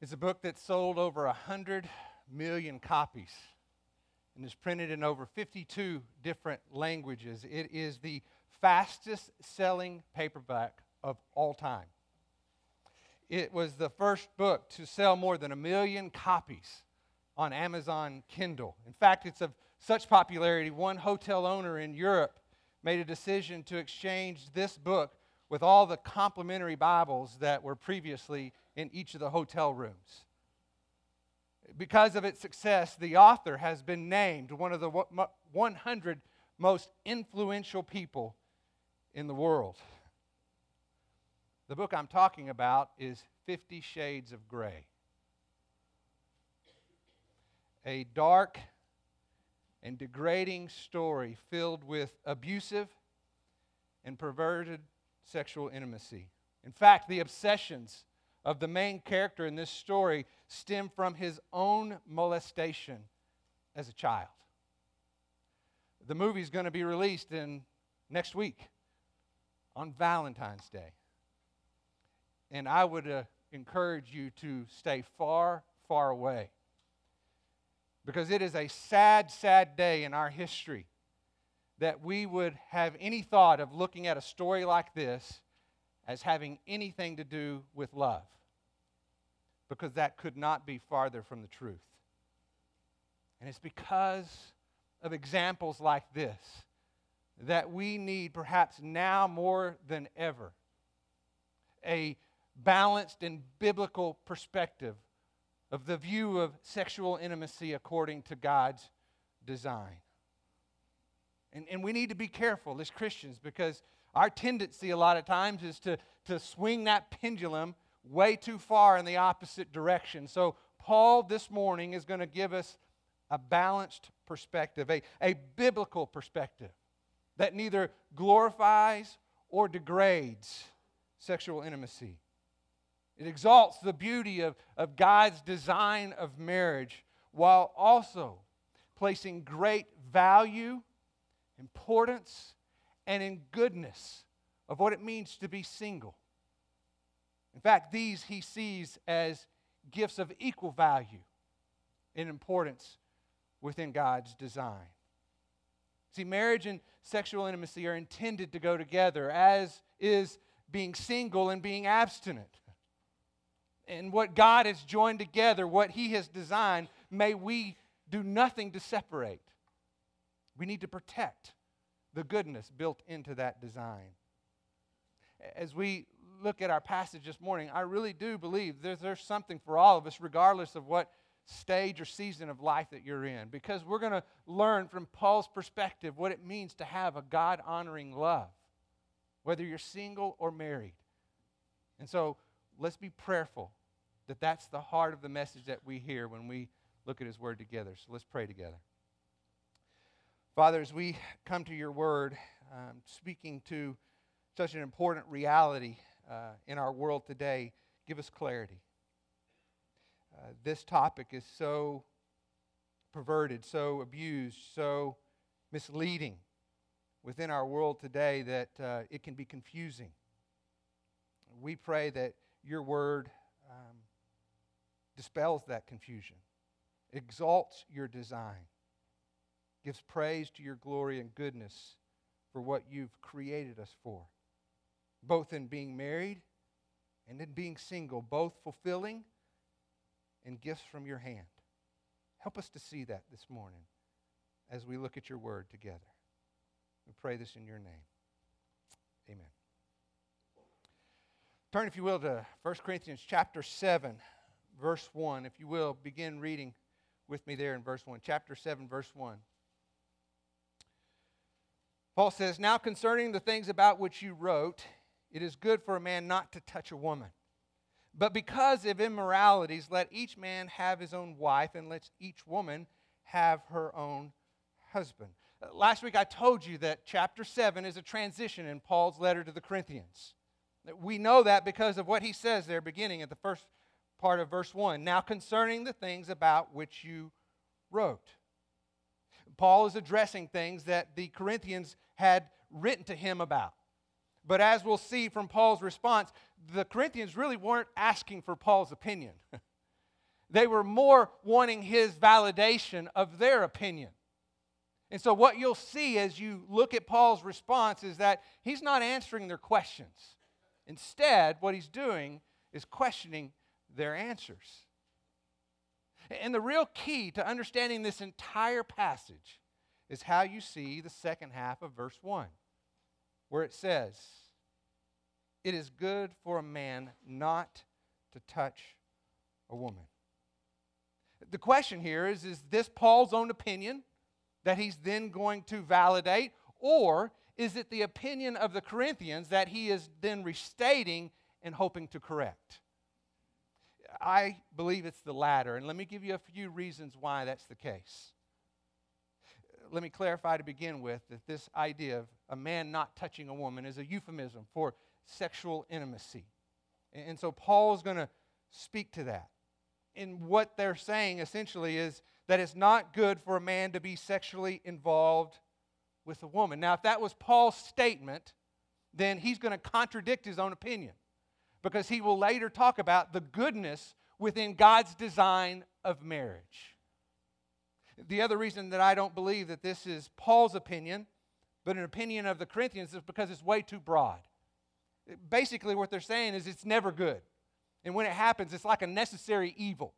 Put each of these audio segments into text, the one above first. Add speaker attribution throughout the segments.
Speaker 1: It's a book that sold over 100 million copies and is printed in over 52 different languages. It is the fastest selling paperback of all time. It was the first book to sell more than a million copies on Amazon Kindle. In fact, it's of such popularity, one hotel owner in Europe made a decision to exchange this book with all the complimentary Bibles that were previously in each of the hotel rooms. Because of its success, the author has been named one of the 100 most influential people in the world. The book I'm talking about is Fifty Shades of Grey. A dark and degrading story filled with abusive and perverted sexual intimacy. In fact, the obsessions of the main character in this story stem from his own molestation as a child. The movie is going to be released in next week on Valentine's Day. And I would uh, encourage you to stay far, far away. Because it is a sad, sad day in our history that we would have any thought of looking at a story like this as having anything to do with love. Because that could not be farther from the truth. And it's because of examples like this that we need, perhaps now more than ever, a balanced and biblical perspective of the view of sexual intimacy according to God's design. And, and we need to be careful as Christians because our tendency a lot of times is to, to swing that pendulum way too far in the opposite direction. So, Paul this morning is going to give us a balanced perspective, a, a biblical perspective that neither glorifies or degrades sexual intimacy. It exalts the beauty of, of God's design of marriage while also placing great value, importance, and in goodness of what it means to be single. In fact, these he sees as gifts of equal value and importance within God's design. See, marriage and sexual intimacy are intended to go together, as is being single and being abstinent and what God has joined together, what He has designed, may we do nothing to separate. We need to protect the goodness built into that design. As we look at our passage this morning, I really do believe there's, there's something for all of us, regardless of what stage or season of life that you're in, because we're going to learn from Paul's perspective what it means to have a God honoring love, whether you're single or married. And so let's be prayerful that that's the heart of the message that we hear when we look at his word together. So let's pray together. Father, as we come to your word, um, speaking to such an important reality uh, in our world today, give us clarity. Uh, this topic is so perverted, so abused, so misleading within our world today that uh, it can be confusing. We pray that your word um, dispels that confusion, exalts your design, gives praise to your glory and goodness for what you've created us for, both in being married and in being single, both fulfilling and gifts from your hand. Help us to see that this morning as we look at your word together. We pray this in your name. Amen. Turn, if you will, to 1 Corinthians chapter 7 verse 1. If you will, begin reading with me there in verse 1. Chapter 7, verse 1. Paul says, Now concerning the things about which you wrote, it is good for a man not to touch a woman. But because of immoralities, let each man have his own wife, and let each woman have her own husband. Uh, last week I told you that chapter 7 is a transition in Paul's letter to the Corinthians. We know that because of what he says there, beginning at the first part of verse 1. Now, concerning the things about which you wrote. Paul is addressing things that the Corinthians had written to him about. But as we'll see from Paul's response, the Corinthians really weren't asking for Paul's opinion. They were more wanting his validation of their opinion. And so, what you'll see as you look at Paul's response is that he's not answering their questions. Instead, what he's doing is questioning their answers. And the real key to understanding this entire passage is how you see the second half of verse 1, where it says, It is good for a man not to touch a woman. The question here is Is this Paul's own opinion that he's then going to validate, or is it the opinion of the Corinthians that he is then restating and hoping to correct? I believe it's the latter, and let me give you a few reasons why that's the case. Let me clarify to begin with that this idea of a man not touching a woman is a euphemism for sexual intimacy. And so Paul is going to speak to that. And what they're saying essentially is that it's not good for a man to be sexually involved with a woman. Now, if that was Paul's statement, then he's going to contradict his own opinion because he will later talk about the goodness within God's design of marriage. The other reason that I don't believe that this is Paul's opinion, but an opinion of the Corinthians, is because it's way too broad. Basically, what they're saying is it's never good. And when it happens, it's like a necessary evil.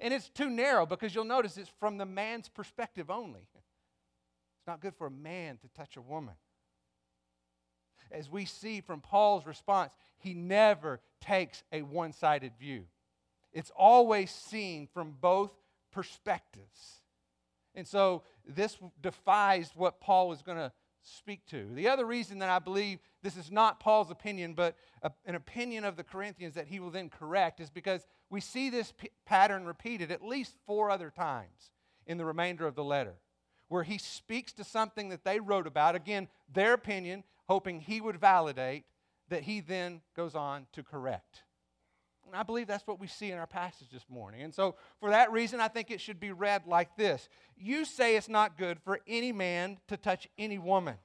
Speaker 1: And it's too narrow because you'll notice it's from the man's perspective only. It's not good for a man to touch a woman. As we see from Paul's response, he never takes a one sided view. It's always seen from both perspectives. And so this defies what Paul is going to speak to. The other reason that I believe this is not Paul's opinion, but a, an opinion of the Corinthians that he will then correct, is because we see this p- pattern repeated at least four other times in the remainder of the letter, where he speaks to something that they wrote about, again, their opinion, hoping he would validate, that he then goes on to correct. And I believe that's what we see in our passage this morning. And so, for that reason, I think it should be read like this You say it's not good for any man to touch any woman.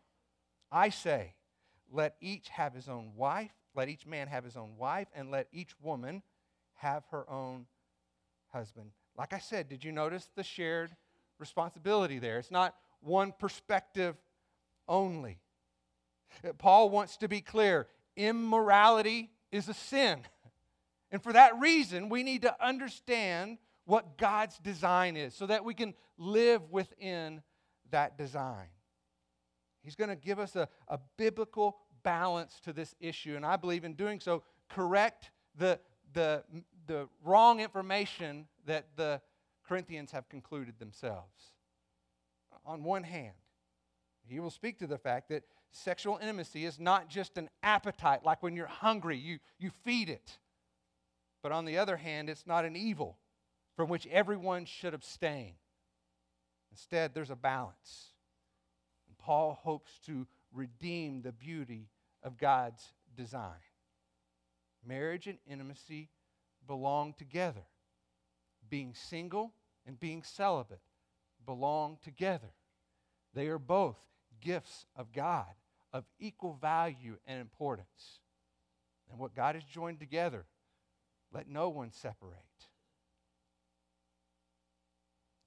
Speaker 1: I say, let each have his own wife, let each man have his own wife, and let each woman have her own husband. Like I said, did you notice the shared responsibility there? It's not one perspective only. Paul wants to be clear immorality is a sin. And for that reason, we need to understand what God's design is so that we can live within that design. He's going to give us a, a biblical balance to this issue. And I believe in doing so, correct the, the, the wrong information that the Corinthians have concluded themselves. On one hand, he will speak to the fact that sexual intimacy is not just an appetite, like when you're hungry, you, you feed it. But on the other hand, it's not an evil from which everyone should abstain. Instead, there's a balance. And Paul hopes to redeem the beauty of God's design. Marriage and intimacy belong together. Being single and being celibate belong together. They are both gifts of God of equal value and importance. And what God has joined together, let no one separate.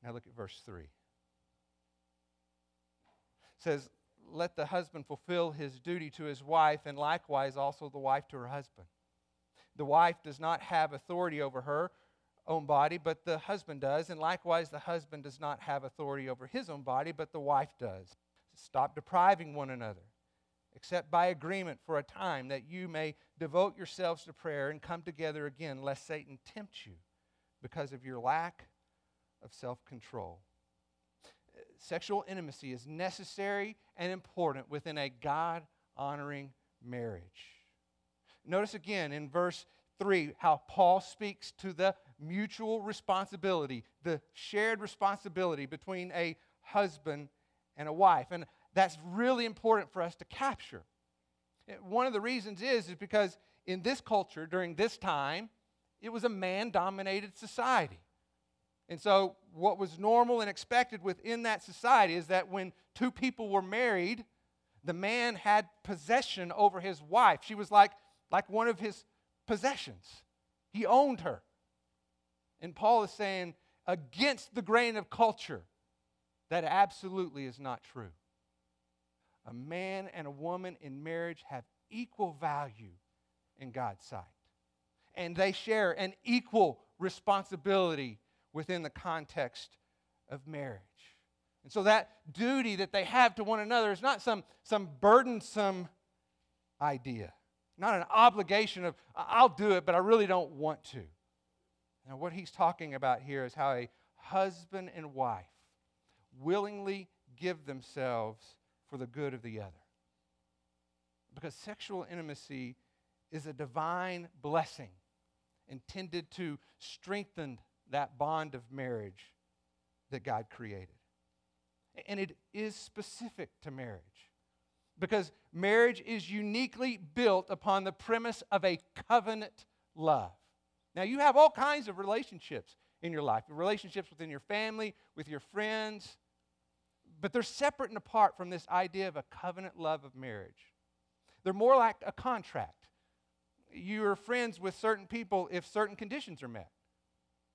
Speaker 1: Now look at verse 3. It says, Let the husband fulfill his duty to his wife, and likewise also the wife to her husband. The wife does not have authority over her own body, but the husband does, and likewise the husband does not have authority over his own body, but the wife does. Stop depriving one another except by agreement for a time, that you may devote yourselves to prayer and come together again, lest Satan tempt you because of your lack of self control. Sexual intimacy is necessary and important within a God honoring marriage. Notice again in verse 3 how Paul speaks to the mutual responsibility, the shared responsibility between a husband and a wife. And that's really important for us to capture. Eh, one of the reasons is, is because in this culture, during this time, it was a man dominated society. And so, what was normal and expected within that society is that when two people were married, the man had possession over his wife. She was like, like one of his possessions, he owned her. And Paul is saying, against the grain of culture, that absolutely is not true. A man and a woman in marriage have equal value in God's sight, and they share an equal responsibility within the context of marriage. And so that duty that they have to one another is not some, some burdensome idea, not an obligation of, I'll do it, but I really don't want to. Now, what he's talking about here is how a husband and wife willingly give themselves for the good of the other. Because sexual intimacy is a divine blessing intended to strengthen that bond of marriage that God created. And it is specific to marriage because marriage is uniquely built upon the premise of a covenant love. Now, you have all kinds of relationships in your life relationships within your family, with your friends, but they're separate and apart from this idea of a covenant love of marriage. They're more like a contract. You're friends with certain people if certain conditions are met.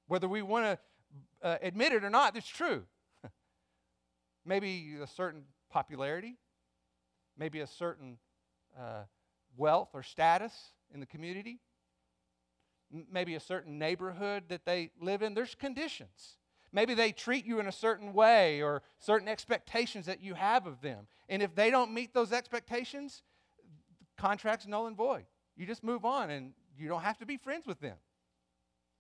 Speaker 1: Whether we want to uh, admit it or not, it's true. maybe a certain popularity, maybe a certain uh, wealth or status in the community, M- maybe a certain neighborhood that they live in. There's conditions. Maybe they treat you in a certain way or certain expectations that you have of them. And if they don't meet those expectations, contract's null and void. You just move on and you don't have to be friends with them.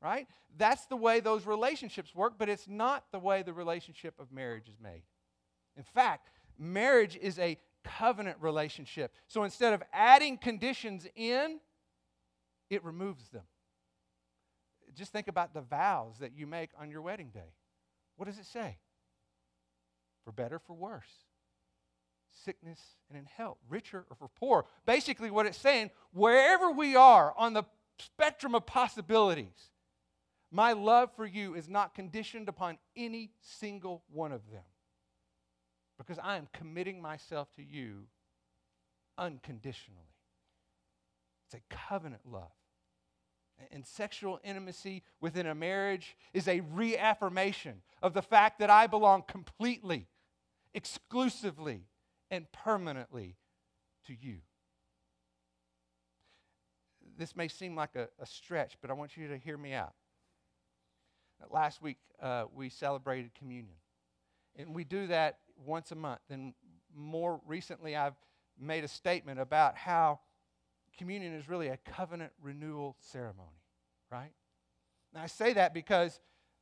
Speaker 1: Right? That's the way those relationships work, but it's not the way the relationship of marriage is made. In fact, marriage is a covenant relationship. So instead of adding conditions in, it removes them. Just think about the vows that you make on your wedding day. What does it say? For better, for worse. Sickness and in health, richer or for poor. Basically, what it's saying, wherever we are on the spectrum of possibilities, my love for you is not conditioned upon any single one of them. Because I am committing myself to you unconditionally. It's a covenant love. And sexual intimacy within a marriage is a reaffirmation of the fact that I belong completely, exclusively, and permanently to you. This may seem like a, a stretch, but I want you to hear me out. Last week, uh, we celebrated communion. And we do that once a month. And more recently, I've made a statement about how communion is really a covenant renewal ceremony, right? And I say that because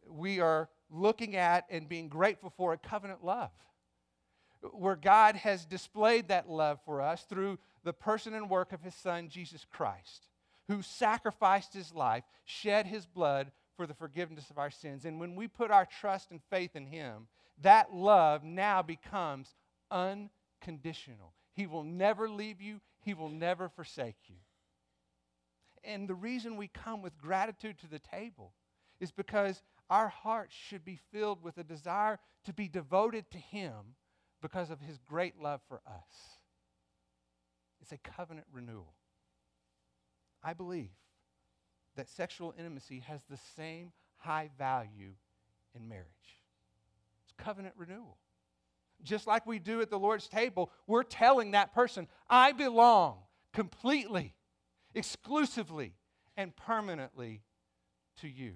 Speaker 1: we are looking at and being grateful for a covenant love where God has displayed that love for us through the person and work of his son, Jesus Christ, who sacrificed his life, shed his blood for the forgiveness of our sins. And when we put our trust and faith in him, that love now becomes unconditional. He will never leave you, He will never forsake you. And the reason we come with gratitude to the table is because our hearts should be filled with a desire to be devoted to Him because of His great love for us. It's a covenant renewal. I believe that sexual intimacy has the same high value in marriage It's covenant renewal. Just like we do at the Lord's table, we're telling that person, I belong completely, exclusively, and permanently to you.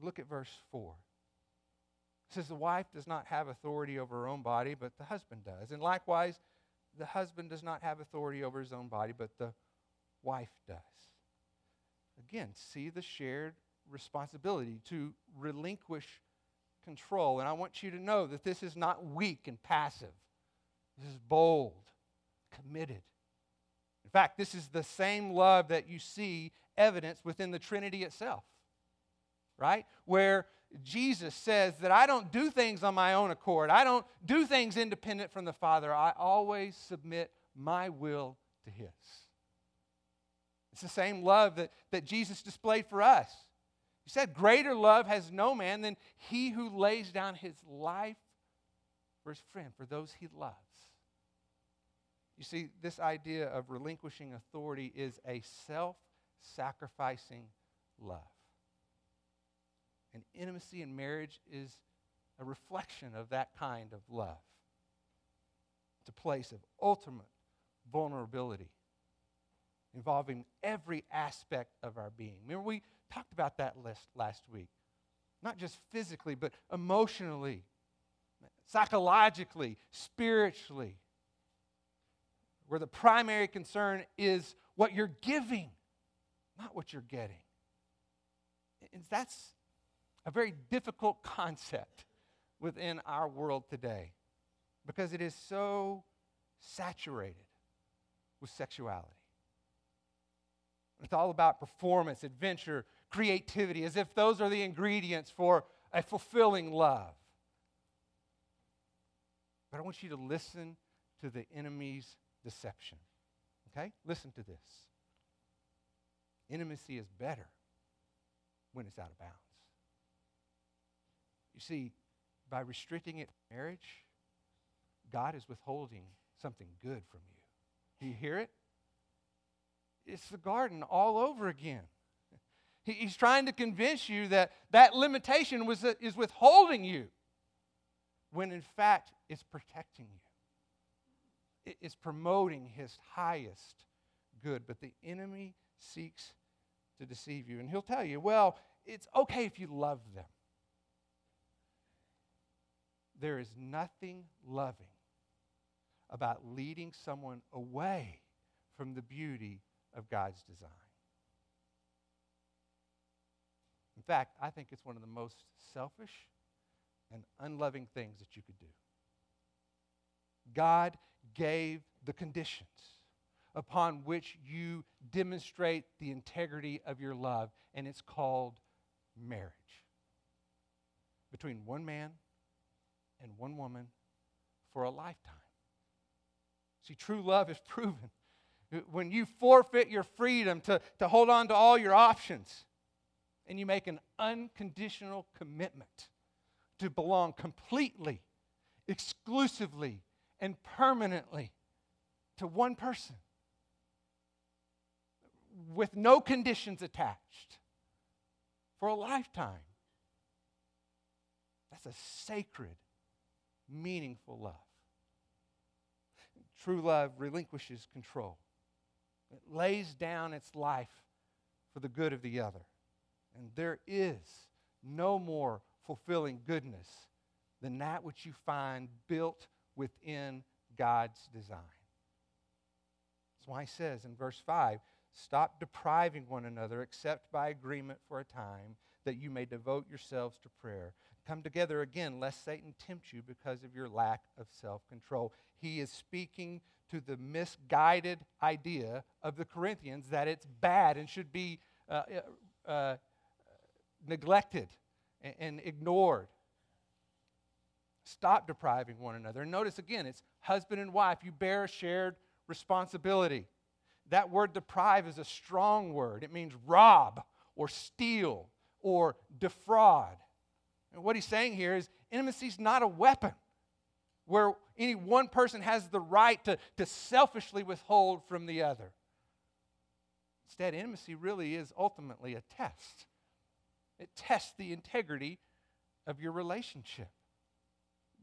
Speaker 1: Look at verse 4. It says, The wife does not have authority over her own body, but the husband does. And likewise, the husband does not have authority over his own body, but the wife does. Again, see the shared responsibility to relinquish control. And I want you to know that this is not weak and passive, this is bold, committed. In fact, this is the same love that you see evidence within the Trinity itself, right? Where Jesus says that I don't do things on my own accord. I don't do things independent from the Father. I always submit my will to His. It's the same love that, that Jesus displayed for us. He said, Greater love has no man than he who lays down his life for his friend, for those he loves. You see, this idea of relinquishing authority is a self sacrificing love. And intimacy in marriage is a reflection of that kind of love. It's a place of ultimate vulnerability involving every aspect of our being. Remember, we talked about that list last week. Not just physically, but emotionally, psychologically, spiritually, where the primary concern is what you're giving, not what you're getting. And that's a very difficult concept within our world today because it is so saturated with sexuality. It's all about performance, adventure, creativity, as if those are the ingredients for a fulfilling love. But I want you to listen to the enemy's deception. Okay? Listen to this. Intimacy is better when it's out of bounds. You see, by restricting it to marriage, God is withholding something good from you. Do you hear it? It's the garden all over again. He's trying to convince you that that limitation was, uh, is withholding you, when in fact it's protecting you. It's promoting his highest good. But the enemy seeks to deceive you. And he'll tell you, well, it's okay if you love them. There is nothing loving about leading someone away from the beauty of God's design. In fact, I think it's one of the most selfish and unloving things that you could do. God gave the conditions upon which you demonstrate the integrity of your love, and it's called marriage between one man and one woman for a lifetime. See, true love is proven when you forfeit your freedom to, to hold on to all your options and you make an unconditional commitment to belong completely, exclusively, and permanently to one person with no conditions attached for a lifetime. That's a sacred, meaningful love. True love relinquishes control. It lays down its life for the good of the other. And there is no more fulfilling goodness than that which you find built within God's design. That's why he says in verse 5 stop depriving one another except by agreement for a time that you may devote yourselves to prayer. Come together again, lest Satan tempt you because of your lack of self control. He is speaking to the misguided idea of the Corinthians that it's bad and should be uh, uh, uh, neglected and, and ignored. Stop depriving one another. And notice again, it's husband and wife. You bear a shared responsibility. That word deprive is a strong word, it means rob or steal or defraud. And what he's saying here is intimacy is not a weapon where any one person has the right to, to selfishly withhold from the other. Instead, intimacy really is ultimately a test. It tests the integrity of your relationship.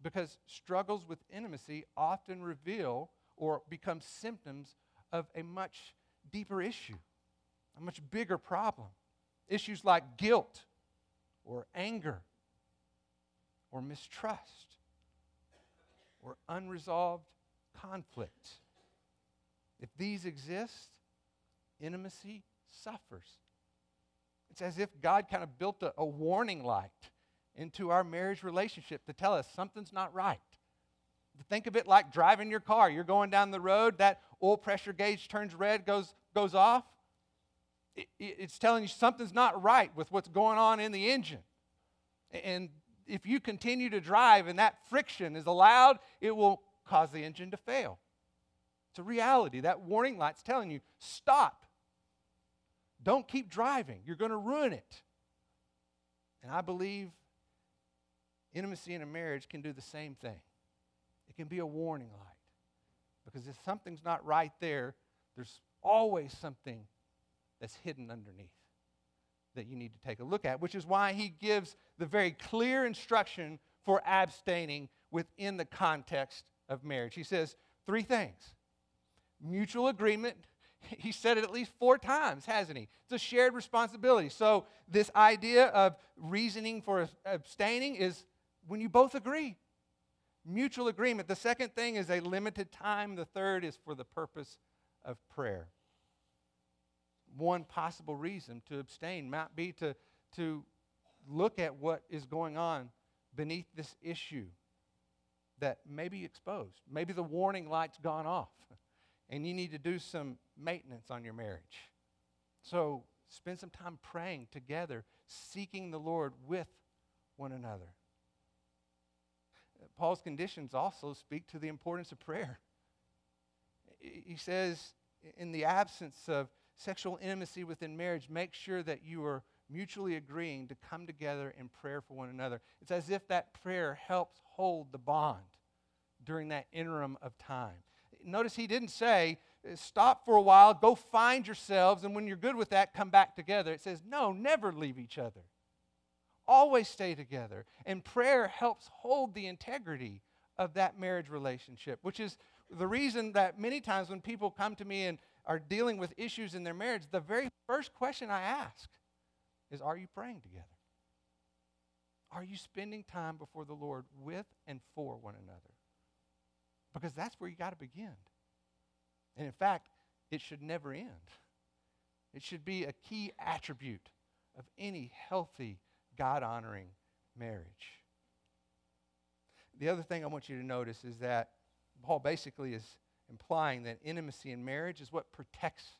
Speaker 1: Because struggles with intimacy often reveal or become symptoms of a much deeper issue, a much bigger problem. Issues like guilt or anger or mistrust or unresolved conflict. If these exist, intimacy suffers. It's as if God kind of built a, a, warning light into our marriage relationship to tell us something's not right. Think of it like driving your car. You're going down the road, that oil pressure gauge turns red, goes, goes off. It, it's telling you something's not right with what's going on in the engine. And if you continue to drive and that friction is allowed, it will cause the engine to fail. It's a reality. That warning light's telling you stop. Don't keep driving. You're going to ruin it. And I believe intimacy in a marriage can do the same thing. It can be a warning light. Because if something's not right there, there's always something that's hidden underneath. That you need to take a look at, which is why he gives the very clear instruction for abstaining within the context of marriage. He says three things mutual agreement. He said it at least four times, hasn't he? It's a shared responsibility. So, this idea of reasoning for abstaining is when you both agree. Mutual agreement. The second thing is a limited time. The third is for the purpose of prayer. One possible reason to abstain might be to, to look at what is going on beneath this issue that may be exposed. Maybe the warning light's gone off and you need to do some maintenance on your marriage. So spend some time praying together, seeking the Lord with one another. Paul's conditions also speak to the importance of prayer. He says, in the absence of sexual intimacy within marriage, make sure that you are mutually agreeing to come together in prayer for one another. It's as if that prayer helps hold the bond during that interim of time. Notice he didn't say, uh, stop for a while, go find yourselves, and when you're good with that, come back together. It says, no, never leave each other. Always stay together. And prayer helps hold the integrity of that marriage relationship, which is the reason that many times when people come to me and are dealing with issues in their marriage, the very first question I ask is Are you praying together? Are you spending time before the Lord with and for one another? Because that's where you got to begin. And in fact, it should never end. It should be a key attribute of any healthy, God honoring marriage. The other thing I want you to notice is that Paul basically is implying that intimacy in marriage is what protects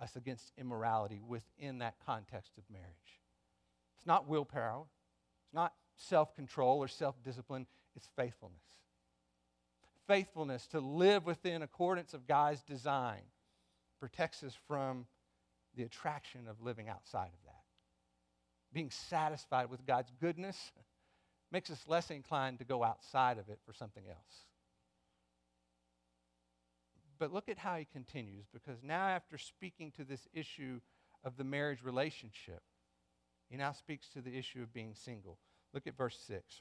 Speaker 1: us against immorality within that context of marriage. It's not willpower, it's not self control or self discipline, it's faithfulness. Faithfulness to live within accordance of God's design protects us from the attraction of living outside of that. Being satisfied with God's goodness makes us less inclined to go outside of it for something else. But look at how he continues, because now, after speaking to this issue of the marriage relationship, he now speaks to the issue of being single. Look at verse 6.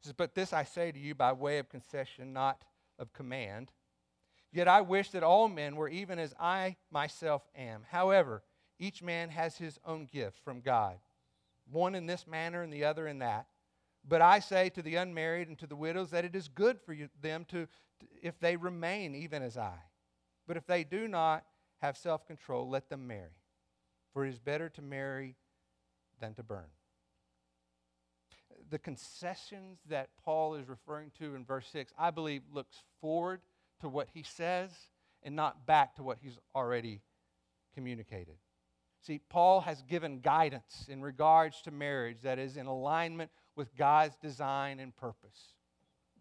Speaker 1: says, But this I say to you by way of concession, not of command. Yet I wish that all men were even as I myself am. However, each man has his own gift from God, one in this manner and the other in that. But I say to the unmarried and to the widows that it is good for you, them to, if they remain even as I. But if they do not have self control, let them marry. For it is better to marry than to burn. The concessions that Paul is referring to in verse 6, I believe, looks forward to what he says and not back to what he's already communicated. See, Paul has given guidance in regards to marriage that is in alignment with God's design and purpose.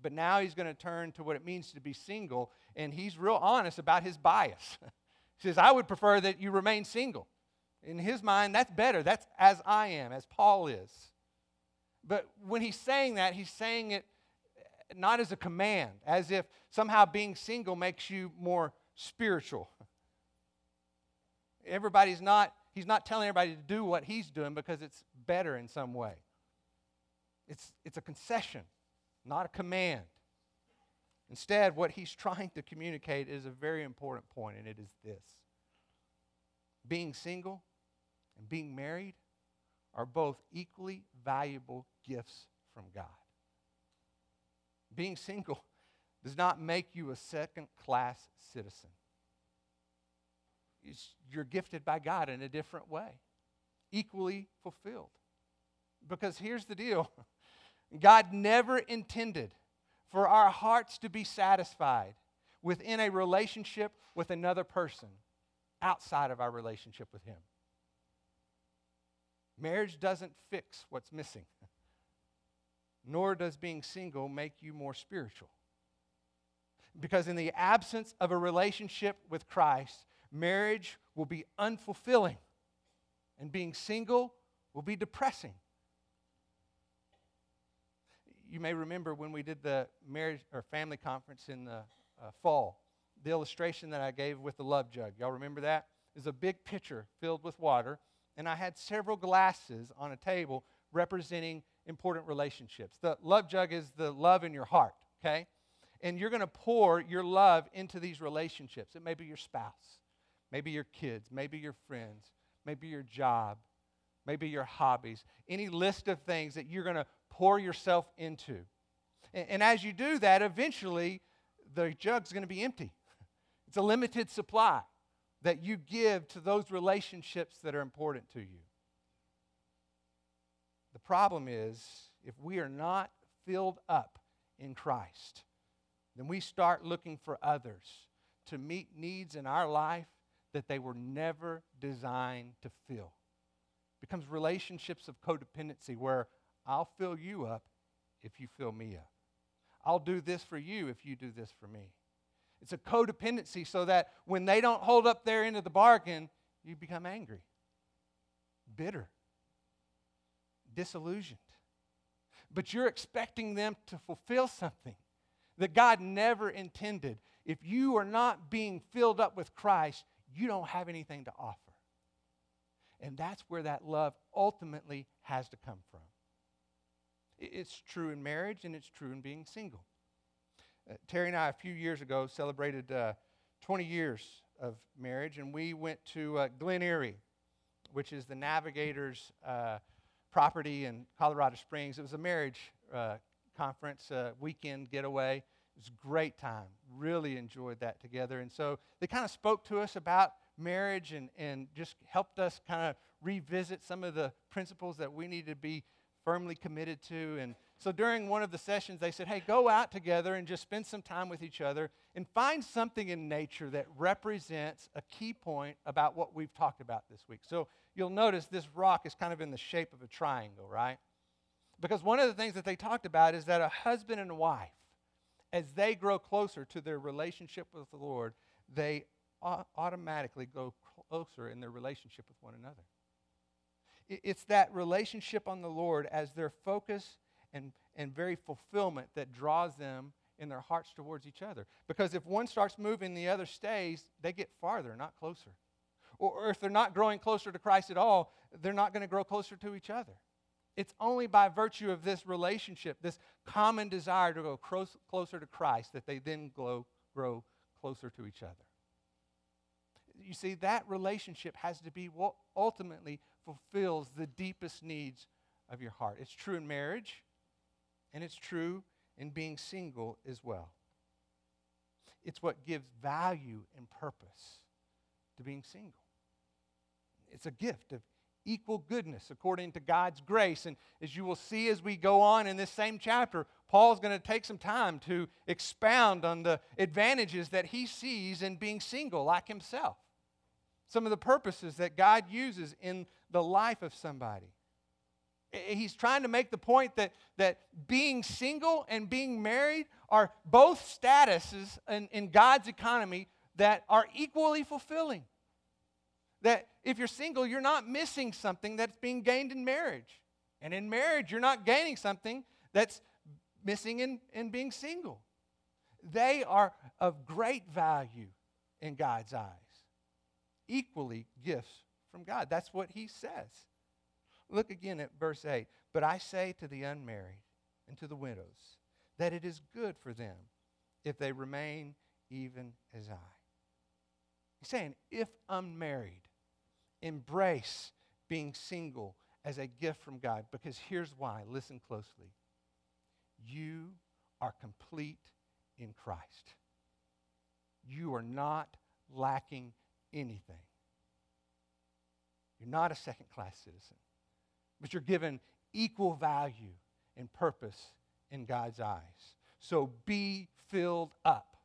Speaker 1: But now he's going to turn to what it means to be single, and he's real honest about his bias. he says, I would prefer that you remain single. In his mind, that's better. That's as I am, as Paul is. But when he's saying that, he's saying it not as a command, as if somehow being single makes you more spiritual. Everybody's not, he's not telling everybody to do what he's doing because it's better in some way. It's, it's a concession not a command. Instead, what he's trying to communicate is a very important point, and it is this being single and being married are both equally valuable gifts from God. Being single does not make you a second class citizen. you're gifted by God in a different way, equally fulfilled. Because here's the deal God never intended for our hearts to be satisfied within a relationship with another person outside of our relationship with Him. Marriage doesn't fix what's missing, nor does being single make you more spiritual. Because in the absence of a relationship with Christ, marriage will be unfulfilling, and being single will be depressing you may remember when we did the marriage or family conference in the uh, fall, the illustration that I gave with the love jug. Y'all remember that? is a big pitcher filled with water, and I had several glasses on a table representing important relationships. The love jug is the love in your heart, okay? And you're going to pour your love into these relationships. It may be your spouse, maybe your kids, maybe your friends, maybe your job, maybe your hobbies, any list of things that you're going to pour yourself into. And, and as you do that, eventually the jug's going to be empty. It's a limited supply that you give to those relationships that are important to you. The problem is, if we are not filled up in Christ, then we start looking for others to meet needs in our life that they were never designed to fill. It becomes relationships of codependency where I'll fill you up if you fill me up. I'll do this for you if you do this for me. It's a codependency so that when they don't hold up their end of the bargain, you become angry, bitter, disillusioned. But you're expecting them to fulfill something that God never intended. If you are not being filled up with Christ, you don't have anything to offer. And that's where that love ultimately has to come from. It's true in marriage and it's true in being single. Uh, Terry and I, a few years ago, celebrated uh, 20 years of marriage, and we went to uh, Glen Eyrie, which is the Navigators' uh, property in Colorado Springs. It was a marriage uh, conference, uh, weekend getaway. It was a great time. Really enjoyed that together. And so they kind of spoke to us about marriage and, and just helped us kind of revisit some of the principles that we need to be firmly committed to. And so during one of the sessions, they said, hey, go out together and just spend some time with each other and find something in nature that represents a key point about what we've talked about this week. So you'll notice this rock is kind of in the shape of a triangle, right? Because one of the things that they talked about is that a husband and wife, as they grow closer to their relationship with the Lord, they automatically go closer in their relationship with one another. It's that relationship on the Lord as their focus and, and very fulfillment that draws them in their hearts towards each other. Because if one starts moving, the other stays, they get farther, not closer. Or, or if they're not growing closer to Christ at all, they're not going to grow closer to each other. It's only by virtue of this relationship, this common desire to go close, closer to Christ, that they then grow, grow closer to each other. You see, that relationship has to be ultimately fulfills the deepest needs of your heart. It's true in marriage, and it's true in being single as well. It's what gives value and purpose to being single. It's a gift of equal goodness according to God's grace. And as you will see as we go on in this same chapter, Paul's going to take some time to expound on the advantages that he sees in being single like himself some of the purposes that God uses in the life of somebody. He's trying to make the point that, that being single and being married are both statuses in, in God's economy that are equally fulfilling. That if you're single, you're not missing something that's being gained in marriage. And in marriage, you're not gaining something that's missing in, in being single. They are of great value in God's eyes equally gifts from God. That's what he says. Look again at verse 8. But I say to the unmarried and to the widows that it is good for them if they remain even as I. He's saying, if unmarried, embrace being single as a gift from God. Because here's why. Listen closely. You are complete in Christ. You are not lacking anything. You're not a second class citizen, but you're given equal value and purpose in God's eyes. So be filled up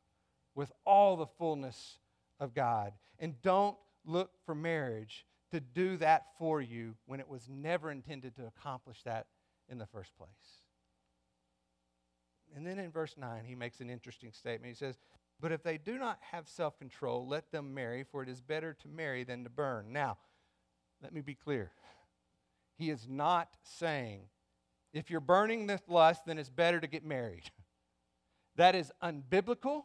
Speaker 1: with all the fullness of God. And don't look for marriage to do that for you when it was never intended to accomplish that in the first place. And then in verse 9, he makes an interesting statement. He says, but if they do not have self control, let them marry, for it is better to marry than to burn. Now, let me be clear. He is not saying, if you're burning with lust, then it's better to get married. That is unbiblical,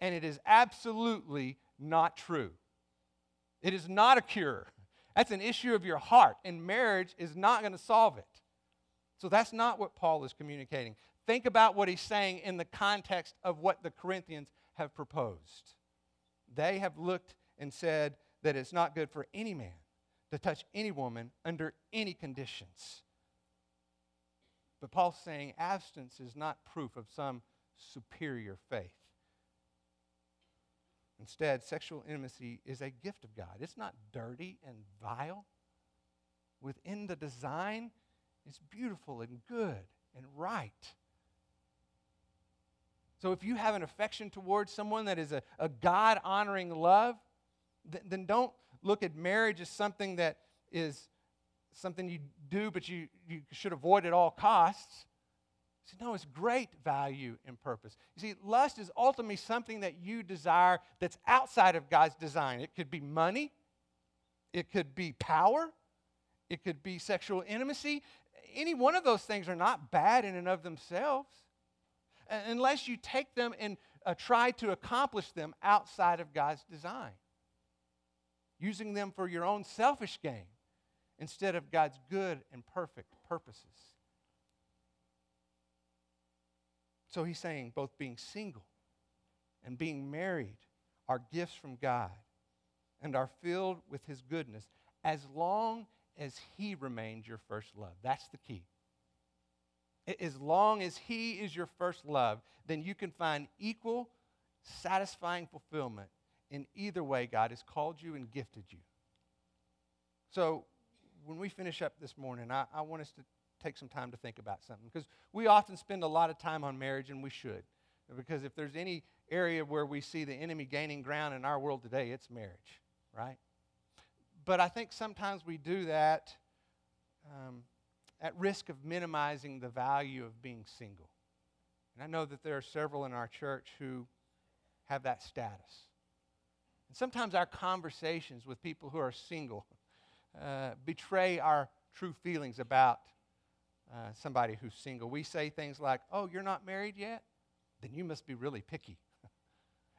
Speaker 1: and it is absolutely not true. It is not a cure. That's an issue of your heart, and marriage is not going to solve it. So that's not what Paul is communicating. Think about what he's saying in the context of what the Corinthians have proposed. They have looked and said that it's not good for any man to touch any woman under any conditions. But Paul's saying abstinence is not proof of some superior faith. Instead, sexual intimacy is a gift of God. It's not dirty and vile. Within the design, it's beautiful and good and right. So if you have an affection towards someone that is a, a God honoring love, th- then don't look at marriage as something that is something you do but you, you should avoid at all costs. No, it's great value and purpose. You see, lust is ultimately something that you desire that's outside of God's design. It could be money, it could be power, it could be sexual intimacy. Any one of those things are not bad in and of themselves unless you take them and uh, try to accomplish them outside of God's design, using them for your own selfish gain instead of God's good and perfect purposes. So he's saying both being single and being married are gifts from God and are filled with his goodness as long as he remains your first love. That's the key. As long as he is your first love, then you can find equal, satisfying fulfillment in either way God has called you and gifted you. So, when we finish up this morning, I, I want us to take some time to think about something because we often spend a lot of time on marriage, and we should. Because if there's any area where we see the enemy gaining ground in our world today, it's marriage, right? But I think sometimes we do that um, at risk of minimizing the value of being single. And I know that there are several in our church who have that status. Sometimes our conversations with people who are single uh, betray our true feelings about uh, somebody who's single. We say things like, Oh, you're not married yet? Then you must be really picky.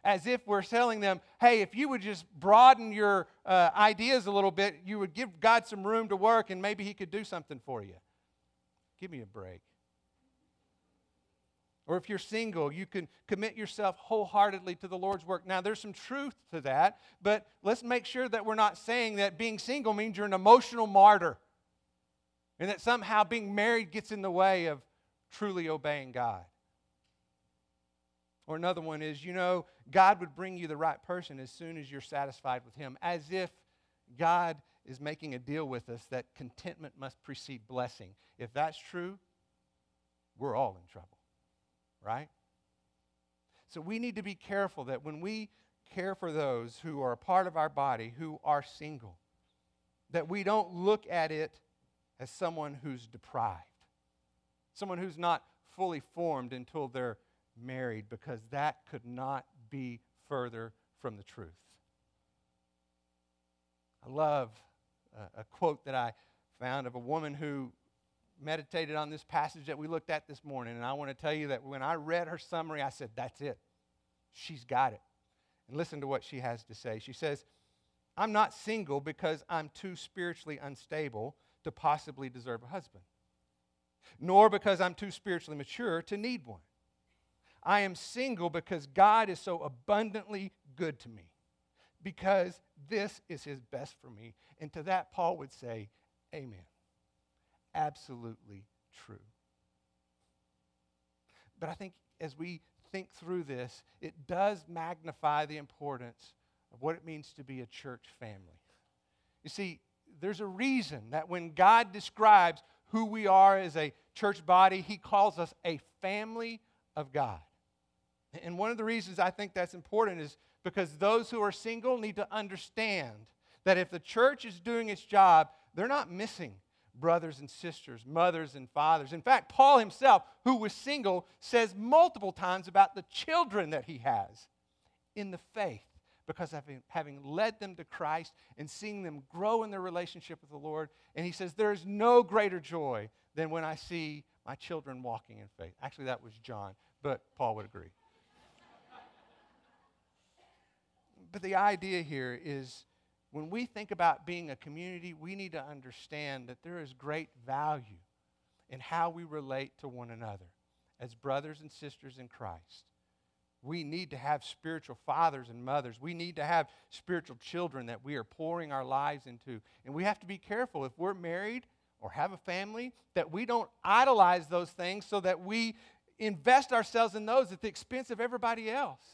Speaker 1: As if we're telling them, Hey, if you would just broaden your uh, ideas a little bit, you would give God some room to work and maybe He could do something for you. Give me a break. Or if you're single, you can commit yourself wholeheartedly to the Lord's work. Now, there's some truth to that, but let's make sure that we're not saying that being single means you're an emotional martyr and that somehow being married gets in the way of truly obeying God. Or another one is, you know, God would bring you the right person as soon as you're satisfied with Him, as if God is making a deal with us that contentment must precede blessing. If that's true, we're all in trouble right? So we need to be careful that when we care for those who are a part of our body who are single, that we don't look at it as someone who's deprived, someone who's not fully formed until they're married, because that could not be further from the truth. I love a, a quote that I found of a woman who meditated on this passage that we looked at this morning, and I want to tell you that when I read her summary, I said, That's it. She's got it. And listen to what she has to say. She says, I'm not single because I'm too spiritually unstable to possibly deserve a husband, nor because I'm too spiritually mature to need one. I am single because God is so abundantly good to me, because this is His best for me. And to that, Paul would say, Amen absolutely true. But I think as we think through this, it does magnify the importance of what it means to be a church family. You see, there's a reason that when God describes who we are as a church body, He calls us a family of God. And one of the reasons I think that's important is because those who are single need to understand that if the church is doing its job, they're not missing brothers and sisters, mothers and fathers. In fact, Paul himself, who was single, says multiple times about the children that he has in the faith because of having led them to Christ and seeing them grow in their relationship with the Lord. And he says, There is no greater joy than when I see my children walking in faith. Actually, that was John, but Paul would agree. but the idea here is when we think about being a community, we need to understand that there is great value in how we relate to one another as brothers and sisters in Christ. We need to have spiritual fathers and mothers. We need to have spiritual children that we are pouring our lives into. And we have to be careful if we're married or have a family that we don't idolize those things so that we invest ourselves in those at the expense of everybody else.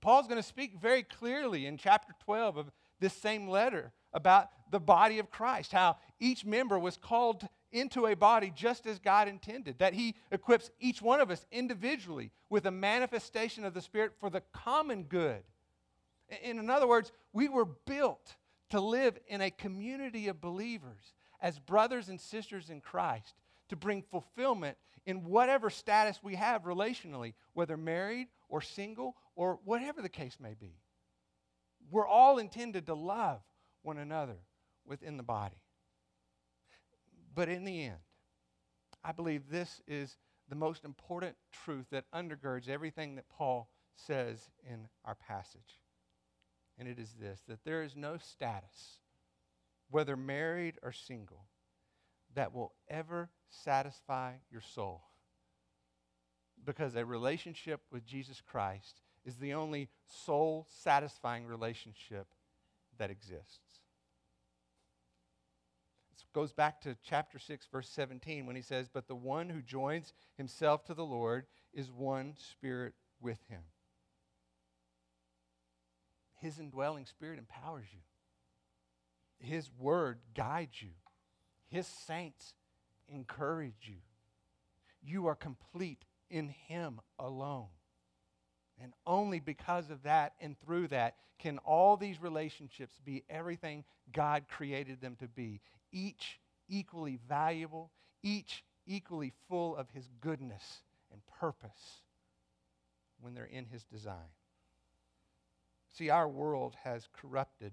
Speaker 1: Paul's going to speak very clearly in chapter 12 of this same letter about the body of Christ, how each member was called into a body just as God intended, that He equips each one of us individually with a manifestation of the Spirit for the common good. In other words, we were built to live in a community of believers as brothers and sisters in Christ to bring fulfillment in whatever status we have relationally, whether married or single or whatever the case may be. We're all intended to love one another within the body. But in the end, I believe this is the most important truth that undergirds everything that Paul says in our passage. And it is this that there is no status, whether married or single, that will ever satisfy your soul. Because a relationship with Jesus Christ is the only soul satisfying relationship that exists. It goes back to chapter 6, verse 17, when he says, But the one who joins himself to the Lord is one spirit with him. His indwelling spirit empowers you, His word guides you, His saints encourage you. You are complete in Him alone. And only because of that and through that can all these relationships be everything God created them to be, each equally valuable, each equally full of His goodness and purpose when they're in His design. See, our world has corrupted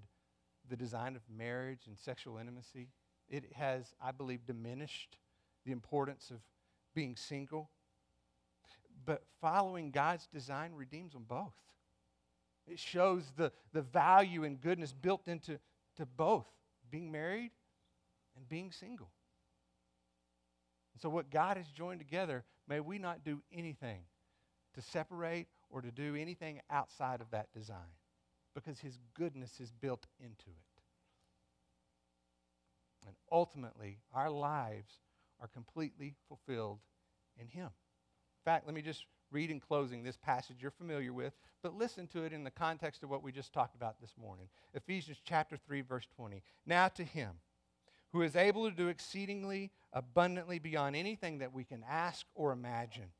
Speaker 1: the design of marriage and sexual intimacy. It has, I believe, diminished the importance of being single but following God's design redeems them both. It shows the, the value and goodness built into to both being married and being single. And so, what God has joined together, may we not do anything to separate or to do anything outside of that design because His goodness is built into it. And ultimately, our lives are completely fulfilled in Him fact, let me just read in closing this passage you're familiar with, but listen to it in the context of what we just talked about this morning. Ephesians chapter 3, verse 20. Now to him who is able to do exceedingly abundantly beyond anything that we can ask or imagine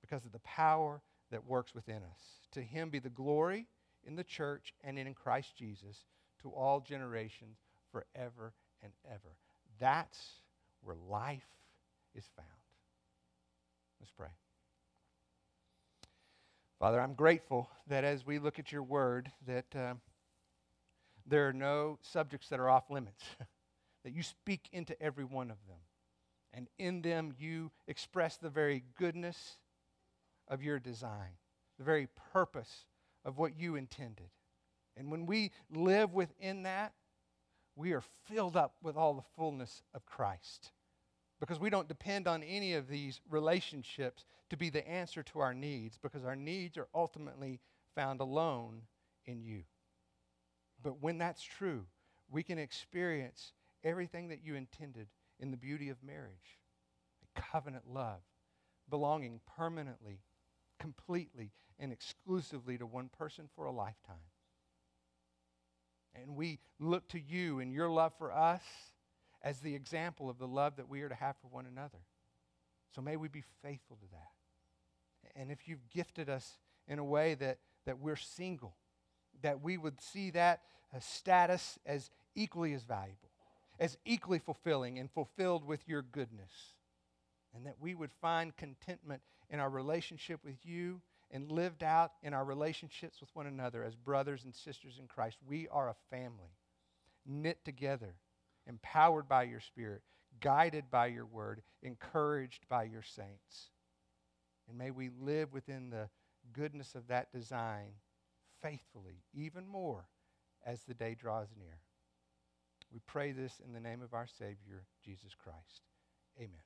Speaker 1: because of the power that works within us. To him be the glory in the church and in Christ Jesus to all generations forever and ever. That's where life is found. Let's pray. Father, I'm grateful that as we look at your word, that uh, there are no subjects that are off limits, that you speak into every one of them. And in them, you express the very goodness of your design, the very purpose of what you intended. And when we live within that, we are filled up with all the fullness of Christ because we don't depend on any of these relationships to be the answer to our needs because our needs are ultimately found alone in you. But when that's true, we can experience everything that you intended in the beauty of marriage a covenant love, belonging permanently, completely, and exclusively to one person for a lifetime. And we look to you and your love for us as the example of the love that we are to have for one another. So may we be faithful to that. And if you've gifted us in a way that, that we're single, that we would see that uh, status as equally as valuable, as equally fulfilling and fulfilled with your goodness. And that we would find contentment in our relationship with you and lived out in our relationships with one another as brothers and sisters in Christ. We are a family, knit together empowered by your Spirit, guided by your word, encouraged by your saints. And may we live within the goodness of that design faithfully, even more as the day draws near. We pray this in the name of our Savior, Jesus Christ. Amen.